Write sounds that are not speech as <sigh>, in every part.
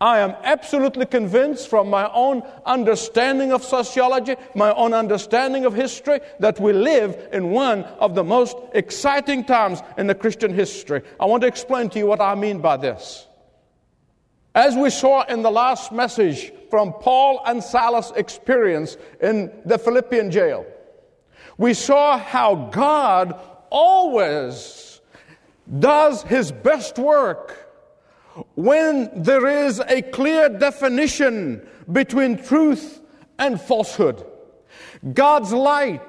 I am absolutely convinced from my own understanding of sociology, my own understanding of history, that we live in one of the most exciting times in the Christian history. I want to explain to you what I mean by this. As we saw in the last message from Paul and Silas' experience in the Philippian jail, we saw how God always does his best work when there is a clear definition between truth and falsehood. God's light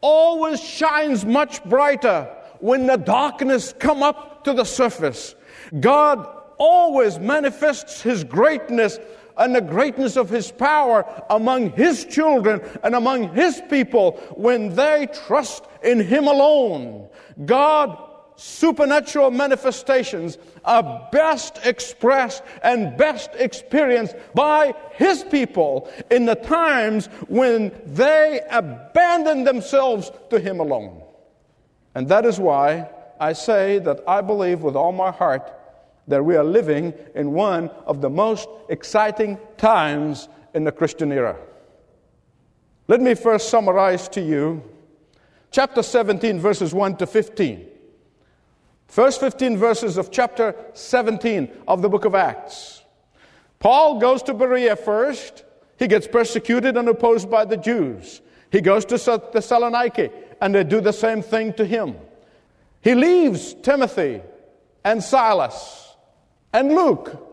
always shines much brighter when the darkness come up to the surface. God always manifests his greatness and the greatness of his power among his children and among his people when they trust in him alone. God supernatural manifestations are best expressed and best experienced by His people in the times when they abandon themselves to Him alone. And that is why I say that I believe with all my heart that we are living in one of the most exciting times in the Christian era. Let me first summarize to you chapter 17, verses 1 to 15. First 15 verses of chapter 17 of the book of Acts. Paul goes to Berea first. He gets persecuted and opposed by the Jews. He goes to Thessaloniki, and they do the same thing to him. He leaves Timothy and Silas and Luke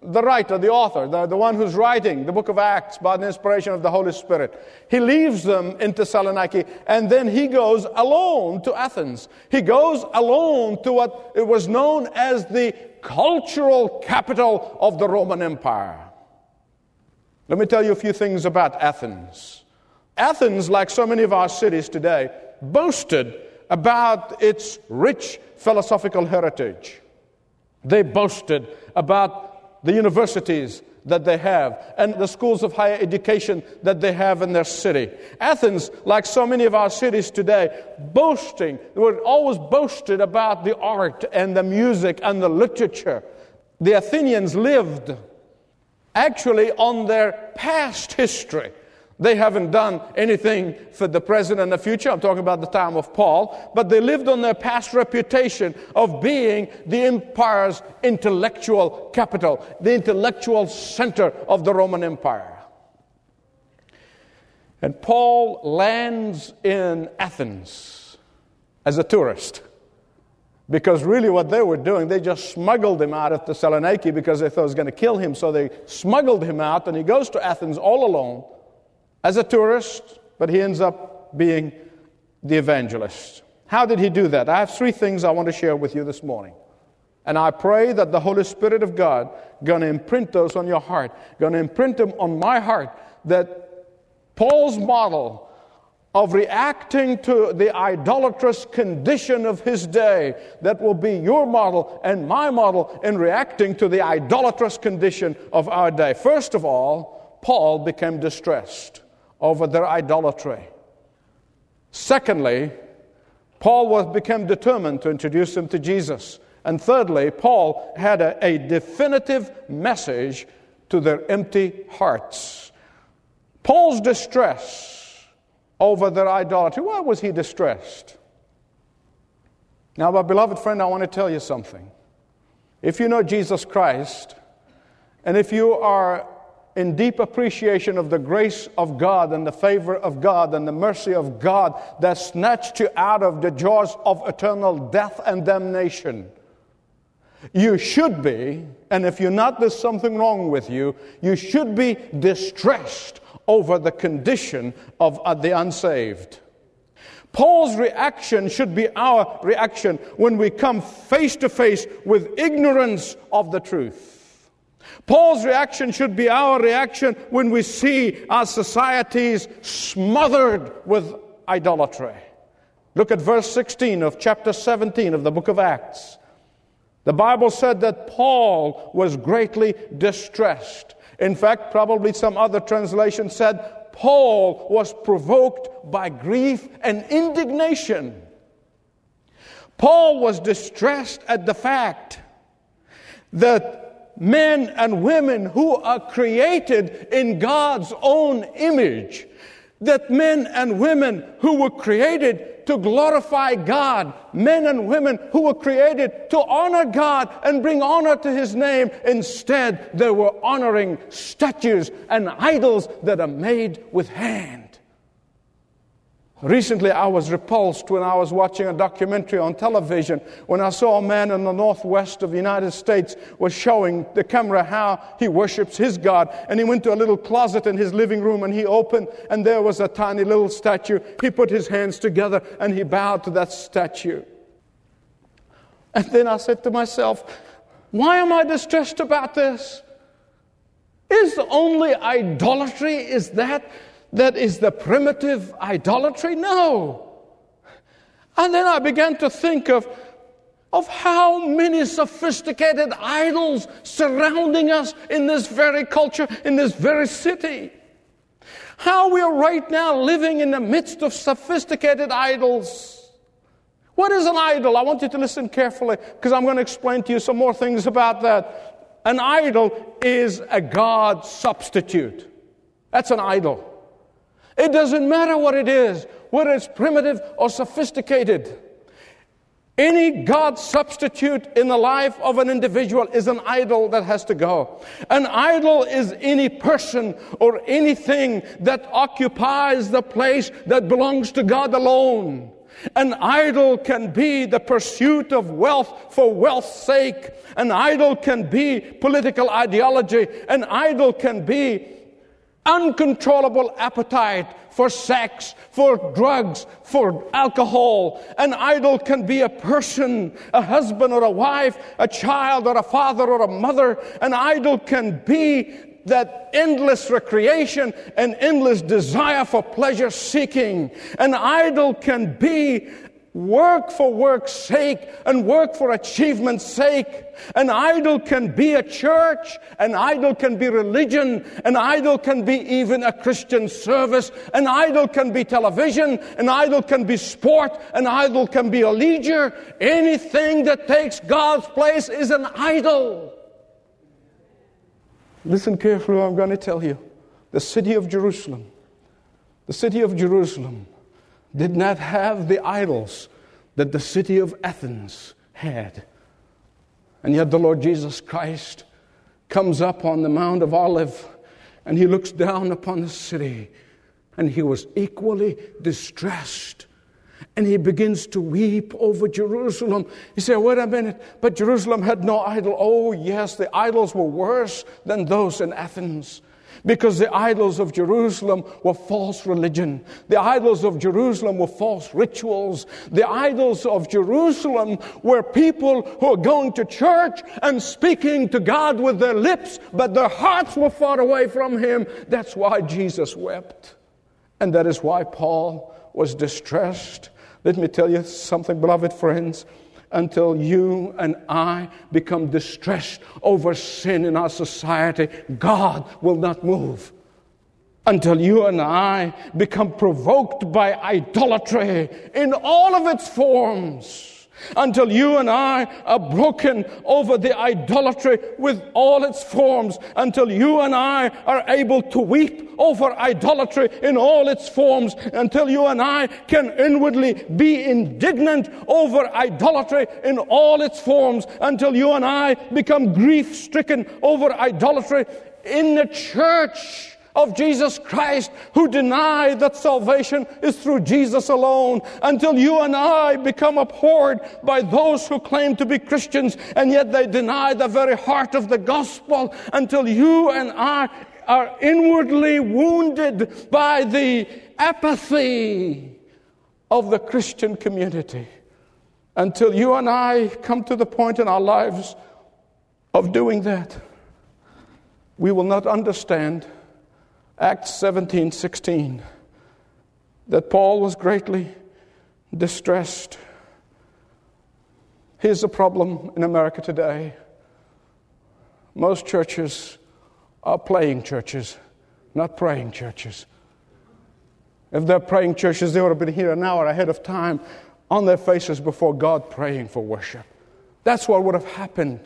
the writer, the author, the, the one who's writing the book of Acts by the inspiration of the Holy Spirit. He leaves them in Thessaloniki and then he goes alone to Athens. He goes alone to what it was known as the cultural capital of the Roman Empire. Let me tell you a few things about Athens. Athens, like so many of our cities today, boasted about its rich philosophical heritage. They boasted about the universities that they have and the schools of higher education that they have in their city. Athens, like so many of our cities today, boasting, were always boasted about the art and the music and the literature. The Athenians lived actually on their past history. They haven't done anything for the present and the future. I'm talking about the time of Paul. But they lived on their past reputation of being the empire's intellectual capital, the intellectual center of the Roman Empire. And Paul lands in Athens as a tourist. Because really, what they were doing, they just smuggled him out of Thessaloniki because they thought it was going to kill him. So they smuggled him out, and he goes to Athens all alone as a tourist, but he ends up being the evangelist. How did he do that? I have three things I want to share with you this morning. And I pray that the Holy Spirit of God going to imprint those on your heart, going to imprint them on my heart that Paul's model of reacting to the idolatrous condition of his day, that will be your model and my model in reacting to the idolatrous condition of our day. First of all, Paul became distressed over their idolatry. Secondly, Paul was, became determined to introduce them to Jesus. And thirdly, Paul had a, a definitive message to their empty hearts. Paul's distress over their idolatry. Why was he distressed? Now, my beloved friend, I want to tell you something. If you know Jesus Christ, and if you are in deep appreciation of the grace of God and the favor of God and the mercy of God that snatched you out of the jaws of eternal death and damnation. You should be, and if you're not, there's something wrong with you, you should be distressed over the condition of uh, the unsaved. Paul's reaction should be our reaction when we come face to face with ignorance of the truth. Paul's reaction should be our reaction when we see our societies smothered with idolatry. Look at verse 16 of chapter 17 of the book of Acts. The Bible said that Paul was greatly distressed. In fact, probably some other translation said Paul was provoked by grief and indignation. Paul was distressed at the fact that men and women who are created in God's own image. That men and women who were created to glorify God, men and women who were created to honor God and bring honor to His name. Instead, they were honoring statues and idols that are made with hands. Recently, I was repulsed when I was watching a documentary on television when I saw a man in the northwest of the United States was showing the camera how he worships his God. And he went to a little closet in his living room and he opened, and there was a tiny little statue. He put his hands together and he bowed to that statue. And then I said to myself, why am I distressed about this? Is the only idolatry, is that that is the primitive idolatry? No. And then I began to think of, of how many sophisticated idols surrounding us in this very culture, in this very city. How we are right now living in the midst of sophisticated idols. What is an idol? I want you to listen carefully because I'm going to explain to you some more things about that. An idol is a God substitute. That's an idol. It doesn't matter what it is, whether it's primitive or sophisticated. Any God substitute in the life of an individual is an idol that has to go. An idol is any person or anything that occupies the place that belongs to God alone. An idol can be the pursuit of wealth for wealth's sake. An idol can be political ideology. An idol can be uncontrollable appetite for sex, for drugs, for alcohol. An idol can be a person, a husband or a wife, a child or a father or a mother. An idol can be that endless recreation and endless desire for pleasure seeking. An idol can be work for work's sake and work for achievement's sake. An idol can be a church, an idol can be religion, an idol can be even a Christian service, an idol can be television, an idol can be sport, an idol can be a leisure. Anything that takes God's place is an idol. Listen carefully, I'm going to tell you. The city of Jerusalem, the city of Jerusalem did not have the idols that the city of Athens had. And yet the Lord Jesus Christ comes up on the Mount of Olive and he looks down upon the city and he was equally distressed. And he begins to weep over Jerusalem. He said, Wait a minute, but Jerusalem had no idol. Oh, yes, the idols were worse than those in Athens because the idols of Jerusalem were false religion. The idols of Jerusalem were false rituals. The idols of Jerusalem were people who were going to church and speaking to God with their lips, but their hearts were far away from Him. That's why Jesus wept. And that is why Paul was distressed. Let me tell you something, beloved friends until you and I become distressed over sin in our society, God will not move. Until you and I become provoked by idolatry in all of its forms until you and I are broken over the idolatry with all its forms, until you and I are able to weep over idolatry in all its forms, until you and I can inwardly be indignant over idolatry in all its forms, until you and I become grief stricken over idolatry in the church of Jesus Christ who deny that salvation is through Jesus alone until you and I become abhorred by those who claim to be Christians and yet they deny the very heart of the gospel until you and I are inwardly wounded by the apathy of the Christian community until you and I come to the point in our lives of doing that. We will not understand Acts 17 16, that Paul was greatly distressed. Here's the problem in America today most churches are playing churches, not praying churches. If they're praying churches, they would have been here an hour ahead of time on their faces before God praying for worship. That's what would have happened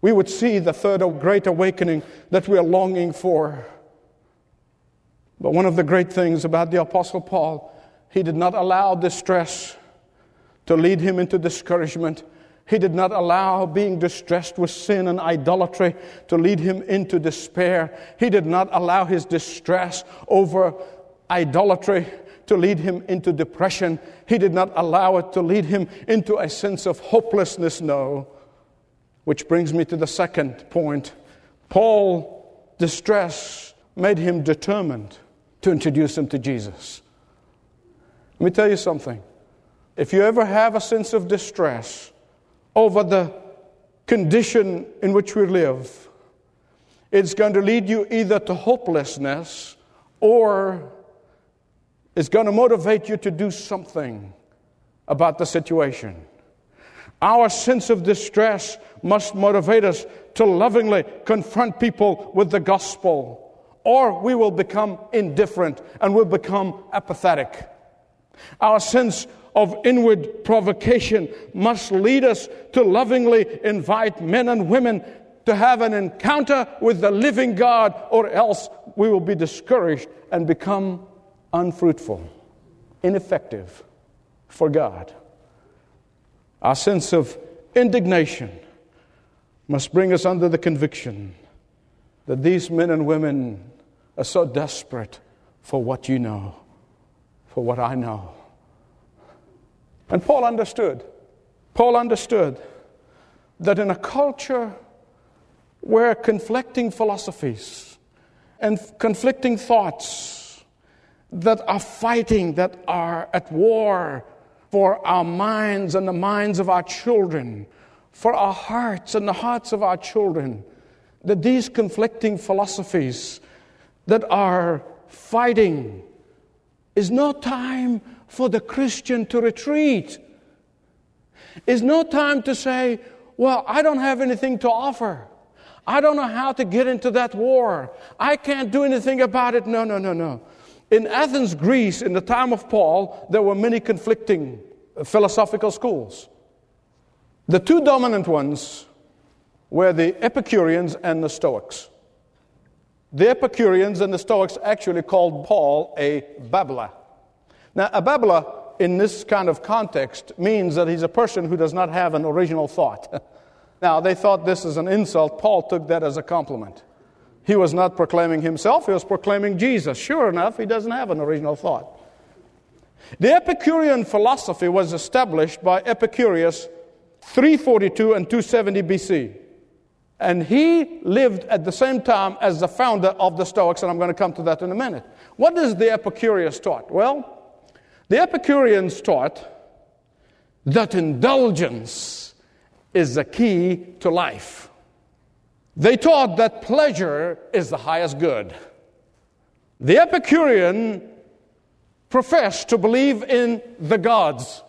we would see the third great awakening that we are longing for. But one of the great things about the Apostle Paul, he did not allow distress to lead him into discouragement. He did not allow being distressed with sin and idolatry to lead him into despair. He did not allow his distress over idolatry to lead him into depression. He did not allow it to lead him into a sense of hopelessness, no. Which brings me to the second point. Paul, distress made him determined to introduce him to Jesus. Let me tell you something. If you ever have a sense of distress over the condition in which we live, it's going to lead you either to hopelessness or it's going to motivate you to do something about the situation. Our sense of distress must motivate us to lovingly confront people with the gospel, or we will become indifferent and will become apathetic. Our sense of inward provocation must lead us to lovingly invite men and women to have an encounter with the living God, or else we will be discouraged and become unfruitful, ineffective for God. Our sense of indignation must bring us under the conviction that these men and women are so desperate for what you know, for what I know. And Paul understood. Paul understood that in a culture where conflicting philosophies and conflicting thoughts that are fighting, that are at war for our minds and the minds of our children, for our hearts and the hearts of our children. That these conflicting philosophies that are fighting is no time for the Christian to retreat. Is no time to say, Well, I don't have anything to offer. I don't know how to get into that war. I can't do anything about it. No, no, no, no. In Athens, Greece, in the time of Paul, there were many conflicting uh, philosophical schools. The two dominant ones were the Epicureans and the Stoics. The Epicureans and the Stoics actually called Paul a babbler. Now, a babbler in this kind of context means that he's a person who does not have an original thought. <laughs> now, they thought this is an insult. Paul took that as a compliment. He was not proclaiming himself, he was proclaiming Jesus. Sure enough, he doesn't have an original thought. The Epicurean philosophy was established by Epicurus 342 and 270 BC. And he lived at the same time as the founder of the Stoics, and I'm going to come to that in a minute. What does the Epicureans taught? Well, the Epicureans taught that indulgence is the key to life. They taught that pleasure is the highest good. The Epicurean professed to believe in the gods,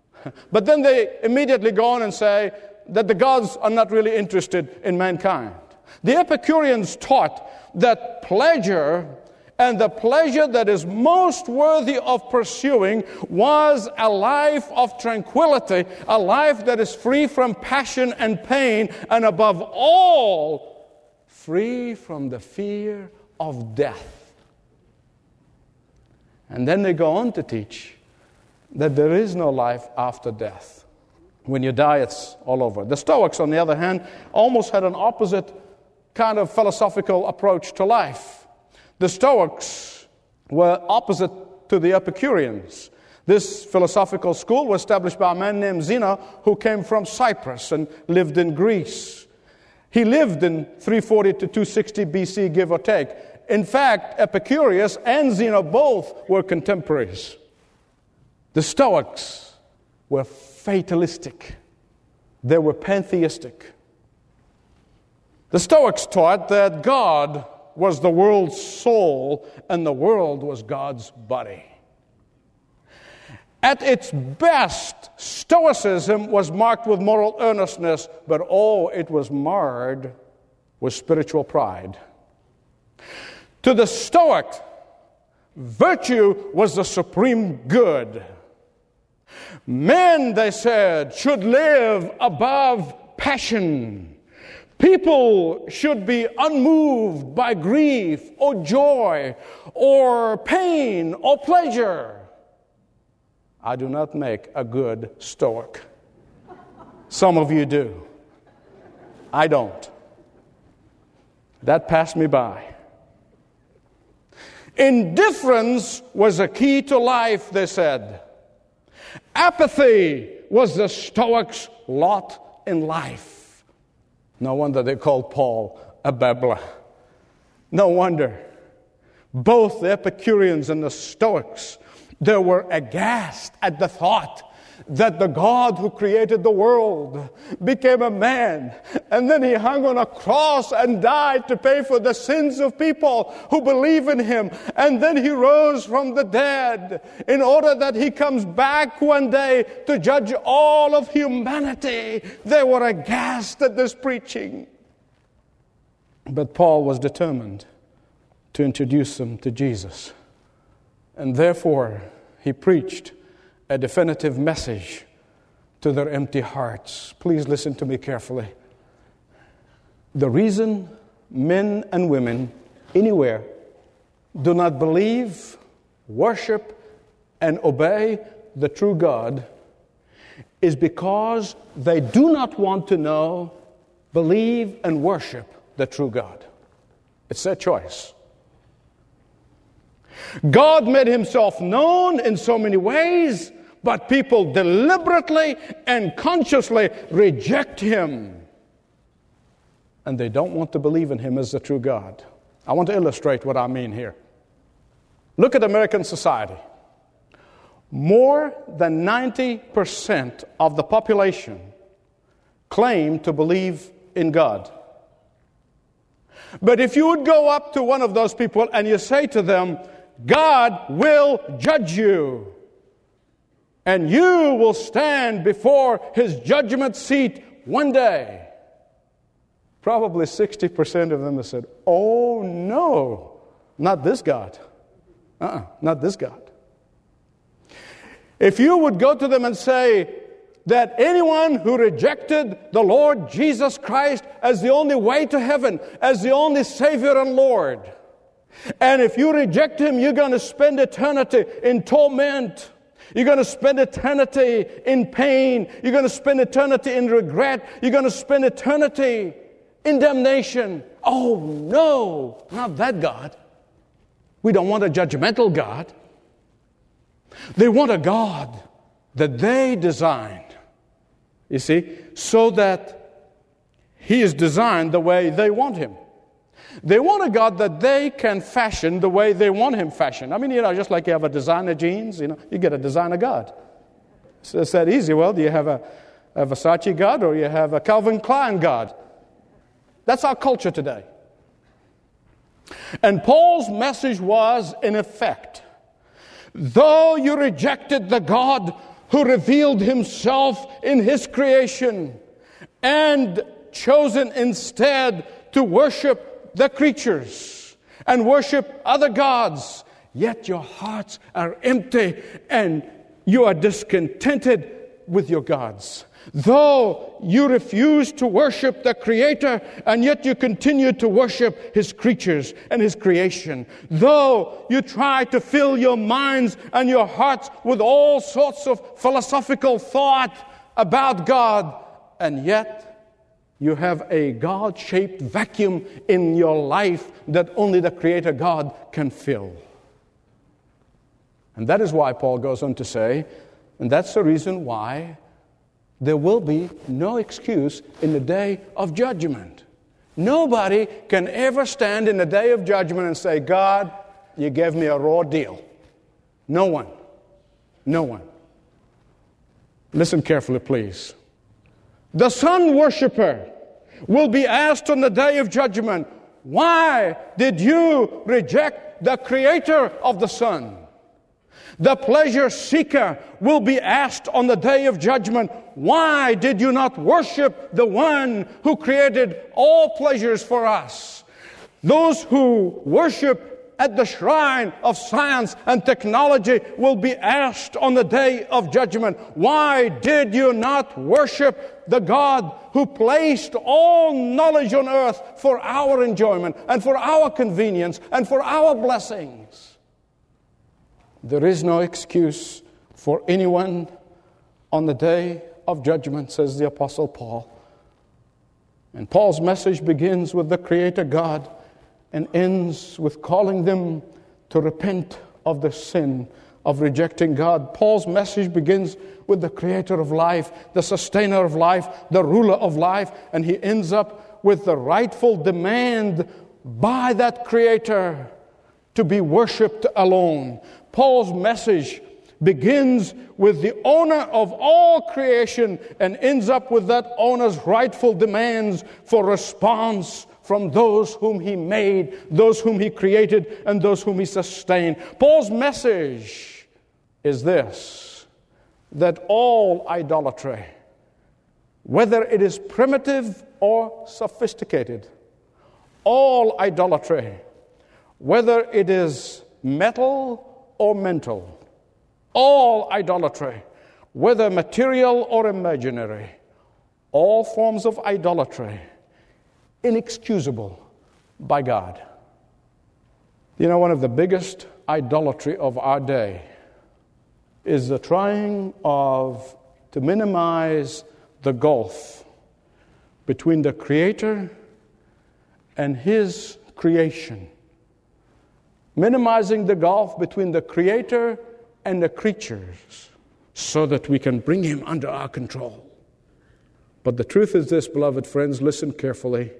<laughs> but then they immediately go on and say that the gods are not really interested in mankind. The Epicureans taught that pleasure and the pleasure that is most worthy of pursuing was a life of tranquility, a life that is free from passion and pain, and above all, free from the fear of death. And then they go on to teach that there is no life after death. When you die, it's all over. The Stoics, on the other hand, almost had an opposite kind of philosophical approach to life. The Stoics were opposite to the Epicureans. This philosophical school was established by a man named Zeno who came from Cyprus and lived in Greece. He lived in 340 to 260 BC, give or take. In fact, Epicurus and Zeno both were contemporaries. The Stoics were fatalistic, they were pantheistic. The Stoics taught that God was the world's soul, and the world was God's body. At its best, Stoicism was marked with moral earnestness, but oh, it was marred with spiritual pride. To the Stoic, virtue was the supreme good. Men, they said, should live above passion. People should be unmoved by grief or joy or pain or pleasure. I do not make a good Stoic. Some of you do. I don't. That passed me by. Indifference was a key to life, they said. Apathy was the Stoics' lot in life. No wonder they called Paul a babbler. No wonder. Both the Epicureans and the Stoics, they were aghast at the thought that the God who created the world became a man and then he hung on a cross and died to pay for the sins of people who believe in him and then he rose from the dead in order that he comes back one day to judge all of humanity. They were aghast at this preaching. But Paul was determined to introduce them to Jesus. And therefore, he preached a definitive message to their empty hearts. Please listen to me carefully. The reason men and women anywhere do not believe, worship, and obey the true God is because they do not want to know, believe, and worship the true God. It's their choice. God made himself known in so many ways but people deliberately and consciously reject him. And they don't want to believe in him as the true God. I want to illustrate what I mean here. Look at American society. More than 90% of the population claim to believe in God. But if you would go up to one of those people and you say to them, God will judge you and you will stand before his judgment seat one day. Probably 60% of them have said, Oh no, not this God. Uh uh-uh, not this God. If you would go to them and say that anyone who rejected the Lord Jesus Christ as the only way to heaven, as the only Savior and Lord, and if you reject Him, you're going to spend eternity in torment you're going to spend eternity in pain. You're going to spend eternity in regret. You're going to spend eternity in damnation. Oh, no, not that God. We don't want a judgmental God. They want a God that they designed, you see, so that He is designed the way they want Him. They want a God that they can fashion the way they want Him fashioned. I mean, you know, just like you have a designer jeans, you know, you get a designer God. So it's that easy. Well, do you have a, a Versace God or you have a Calvin Klein God? That's our culture today. And Paul's message was, in effect, though you rejected the God who revealed himself in his creation and chosen instead to worship the creatures and worship other gods, yet your hearts are empty and you are discontented with your gods. Though you refuse to worship the Creator, and yet you continue to worship His creatures and His creation. Though you try to fill your minds and your hearts with all sorts of philosophical thought about God, and yet you have a God shaped vacuum in your life that only the Creator God can fill. And that is why Paul goes on to say, and that's the reason why there will be no excuse in the day of judgment. Nobody can ever stand in the day of judgment and say, God, you gave me a raw deal. No one. No one. Listen carefully, please. The sun worshiper will be asked on the day of judgment, Why did you reject the creator of the sun? The pleasure seeker will be asked on the day of judgment, Why did you not worship the one who created all pleasures for us? Those who worship at the shrine of science and technology will be asked on the day of judgment, Why did you not worship the God who placed all knowledge on earth for our enjoyment and for our convenience and for our blessings? There is no excuse for anyone on the day of judgment, says the Apostle Paul. And Paul's message begins with the Creator God and ends with calling them to repent of the sin of rejecting God. Paul's message begins with the creator of life, the sustainer of life, the ruler of life, and he ends up with the rightful demand by that creator to be worshiped alone. Paul's message begins with the owner of all creation and ends up with that owner's rightful demands for response from those whom he made, those whom he created, and those whom he sustained. Paul's message is this that all idolatry, whether it is primitive or sophisticated, all idolatry, whether it is metal or mental, all idolatry, whether material or imaginary, all forms of idolatry inexcusable by God. You know, one of the biggest idolatry of our day is the trying of to minimize the gulf between the creator and his creation. Minimizing the gulf between the creator and the creatures so that we can bring him under our control. But the truth is this, beloved friends, listen carefully.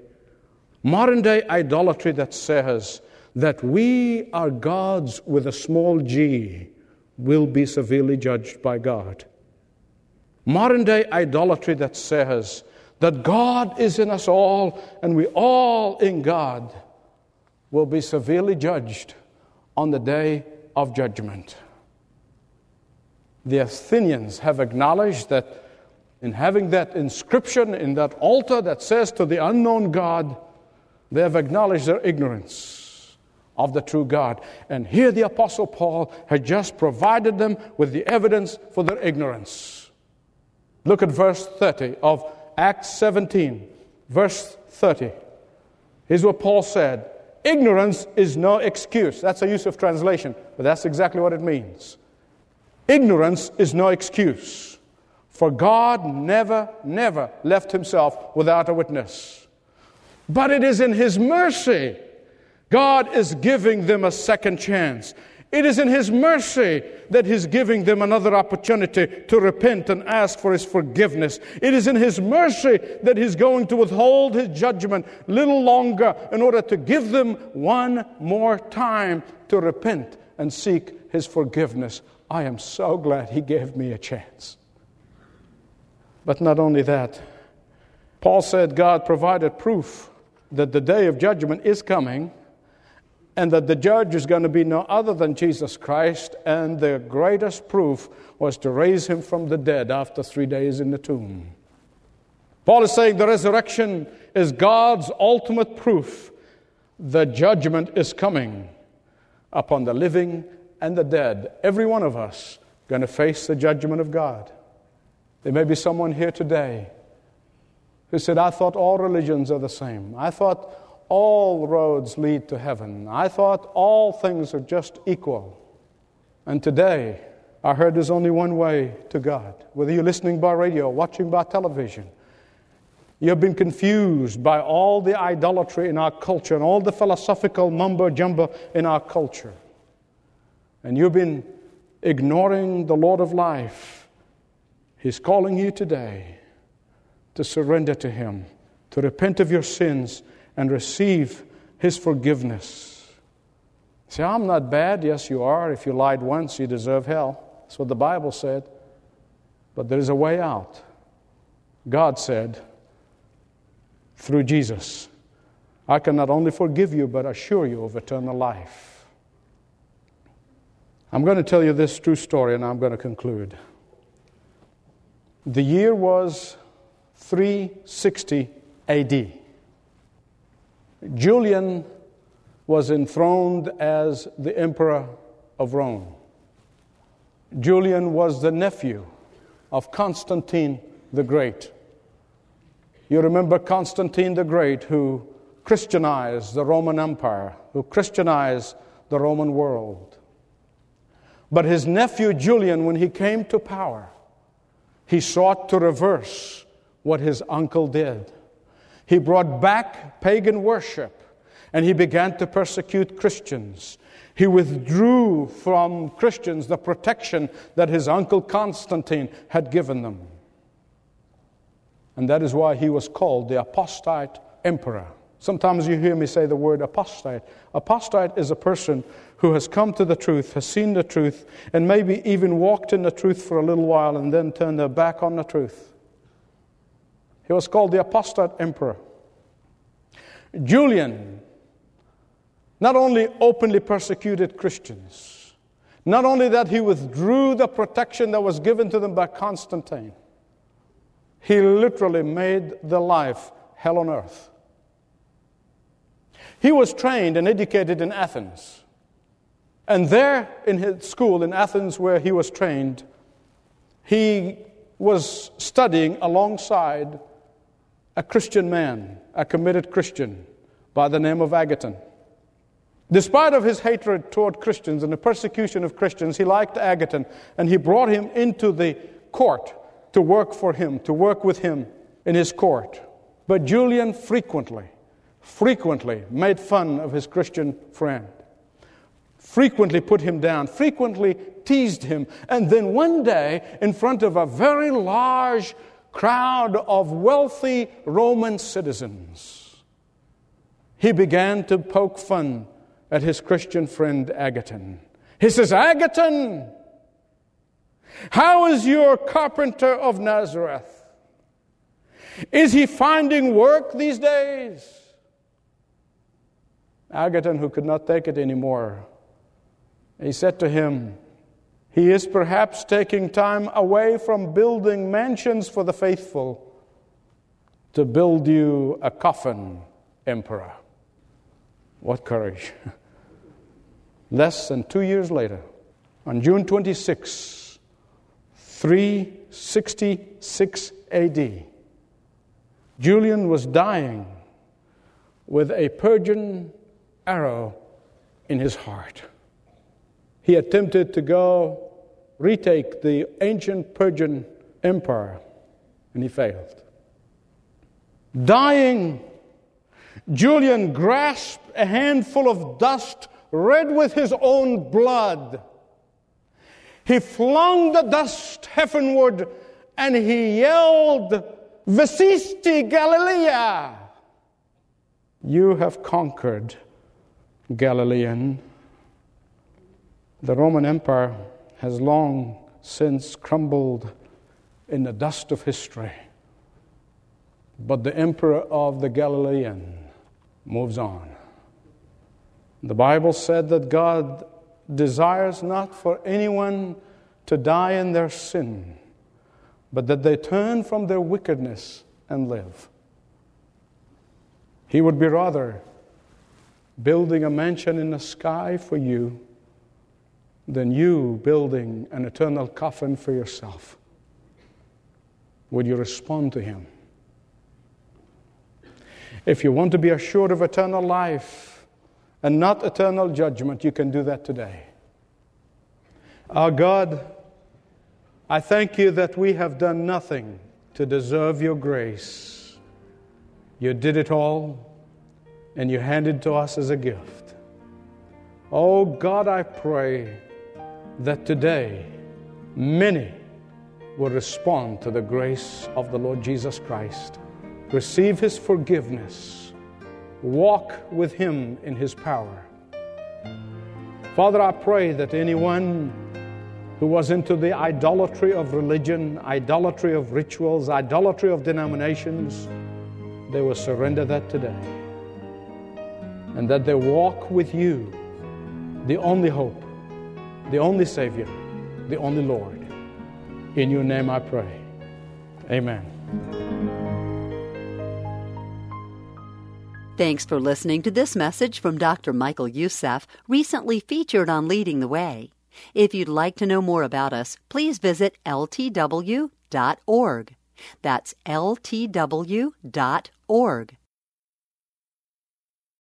Modern day idolatry that says that we are gods with a small g will be severely judged by God. Modern day idolatry that says that God is in us all and we all in God will be severely judged on the day of judgment. The Athenians have acknowledged that in having that inscription in that altar that says to the unknown God, they have acknowledged their ignorance of the true God. And here the Apostle Paul had just provided them with the evidence for their ignorance. Look at verse 30 of Acts 17. Verse 30. Here's what Paul said Ignorance is no excuse. That's a use of translation, but that's exactly what it means. Ignorance is no excuse. For God never, never left himself without a witness. But it is in His mercy. God is giving them a second chance. It is in His mercy that He's giving them another opportunity to repent and ask for His forgiveness. It is in His mercy that He's going to withhold His judgment a little longer in order to give them one more time to repent and seek His forgiveness. I am so glad He gave me a chance. But not only that, Paul said God provided proof that the day of judgment is coming and that the judge is going to be no other than Jesus Christ, and the greatest proof was to raise him from the dead after three days in the tomb. Paul is saying the resurrection is God's ultimate proof the judgment is coming upon the living and the dead. Every one of us going to face the judgment of God. There may be someone here today who said, I thought all religions are the same. I thought all roads lead to heaven. I thought all things are just equal. And today, I heard there's only one way to God. Whether you're listening by radio watching by television, you have been confused by all the idolatry in our culture and all the philosophical mumbo jumbo in our culture. And you've been ignoring the Lord of life. He's calling you today to surrender to Him, to repent of your sins and receive His forgiveness. Say, I'm not bad. Yes, you are. If you lied once, you deserve hell. That's what the Bible said. But there is a way out. God said, through Jesus, I can not only forgive you, but assure you of eternal life. I'm going to tell you this true story and I'm going to conclude. The year was 360 AD. Julian was enthroned as the emperor of Rome. Julian was the nephew of Constantine the Great. You remember Constantine the Great, who Christianized the Roman Empire, who Christianized the Roman world. But his nephew Julian, when he came to power, he sought to reverse what his uncle did. He brought back pagan worship and he began to persecute Christians. He withdrew from Christians the protection that his uncle Constantine had given them. And that is why he was called the apostate emperor. Sometimes you hear me say the word apostate. Apostate is a person who has come to the truth, has seen the truth, and maybe even walked in the truth for a little while and then turned their back on the truth. He was called the apostate emperor. Julian not only openly persecuted Christians, not only that he withdrew the protection that was given to them by Constantine, he literally made the life hell on earth. He was trained and educated in Athens. And there in his school in Athens, where he was trained, he was studying alongside a Christian man, a committed Christian by the name of Agathon. Despite of his hatred toward Christians and the persecution of Christians, he liked Agathon and he brought him into the court to work for him, to work with him in his court. But Julian frequently, frequently made fun of his Christian friend, frequently put him down, frequently teased him. And then one day, in front of a very large crowd of wealthy Roman citizens, he began to poke fun at his Christian friend Agathon. He says, Agathon, how is your carpenter of Nazareth? Is he finding work these days? Agathon, who could not take it anymore, he said to him, He is perhaps taking time away from building mansions for the faithful to build you a coffin, Emperor. What courage. <laughs> Less than two years later, on June 26, 366 AD, Julian was dying with a Persian arrow in his heart. He attempted to go retake the ancient Persian empire, and he failed. Dying, Julian grasped a handful of dust red with his own blood. He flung the dust heavenward and he yelled, Vesisti Galilea! You have conquered, Galilean. The Roman Empire has long since crumbled in the dust of history. But the emperor of the Galilean moves on. The Bible said that God desires not for anyone to die in their sin, but that they turn from their wickedness and live. He would be rather building a mansion in the sky for you than you building an eternal coffin for yourself. Would you respond to Him? If you want to be assured of eternal life, and not eternal judgment, you can do that today. Our God, I thank you that we have done nothing to deserve your grace. You did it all, and you handed to us as a gift. Oh God, I pray that today many will respond to the grace of the Lord Jesus Christ, receive his forgiveness walk with Him in His power. Father, I pray that anyone who was into the idolatry of religion, idolatry of rituals, idolatry of denominations, they will surrender that today. And that they walk with you, the only hope, the only Savior, the only Lord. In your name I pray. Amen. Thanks for listening to this message from Dr. Michael Youssef, recently featured on Leading the Way. If you'd like to know more about us, please visit ltw.org. That's ltw.org.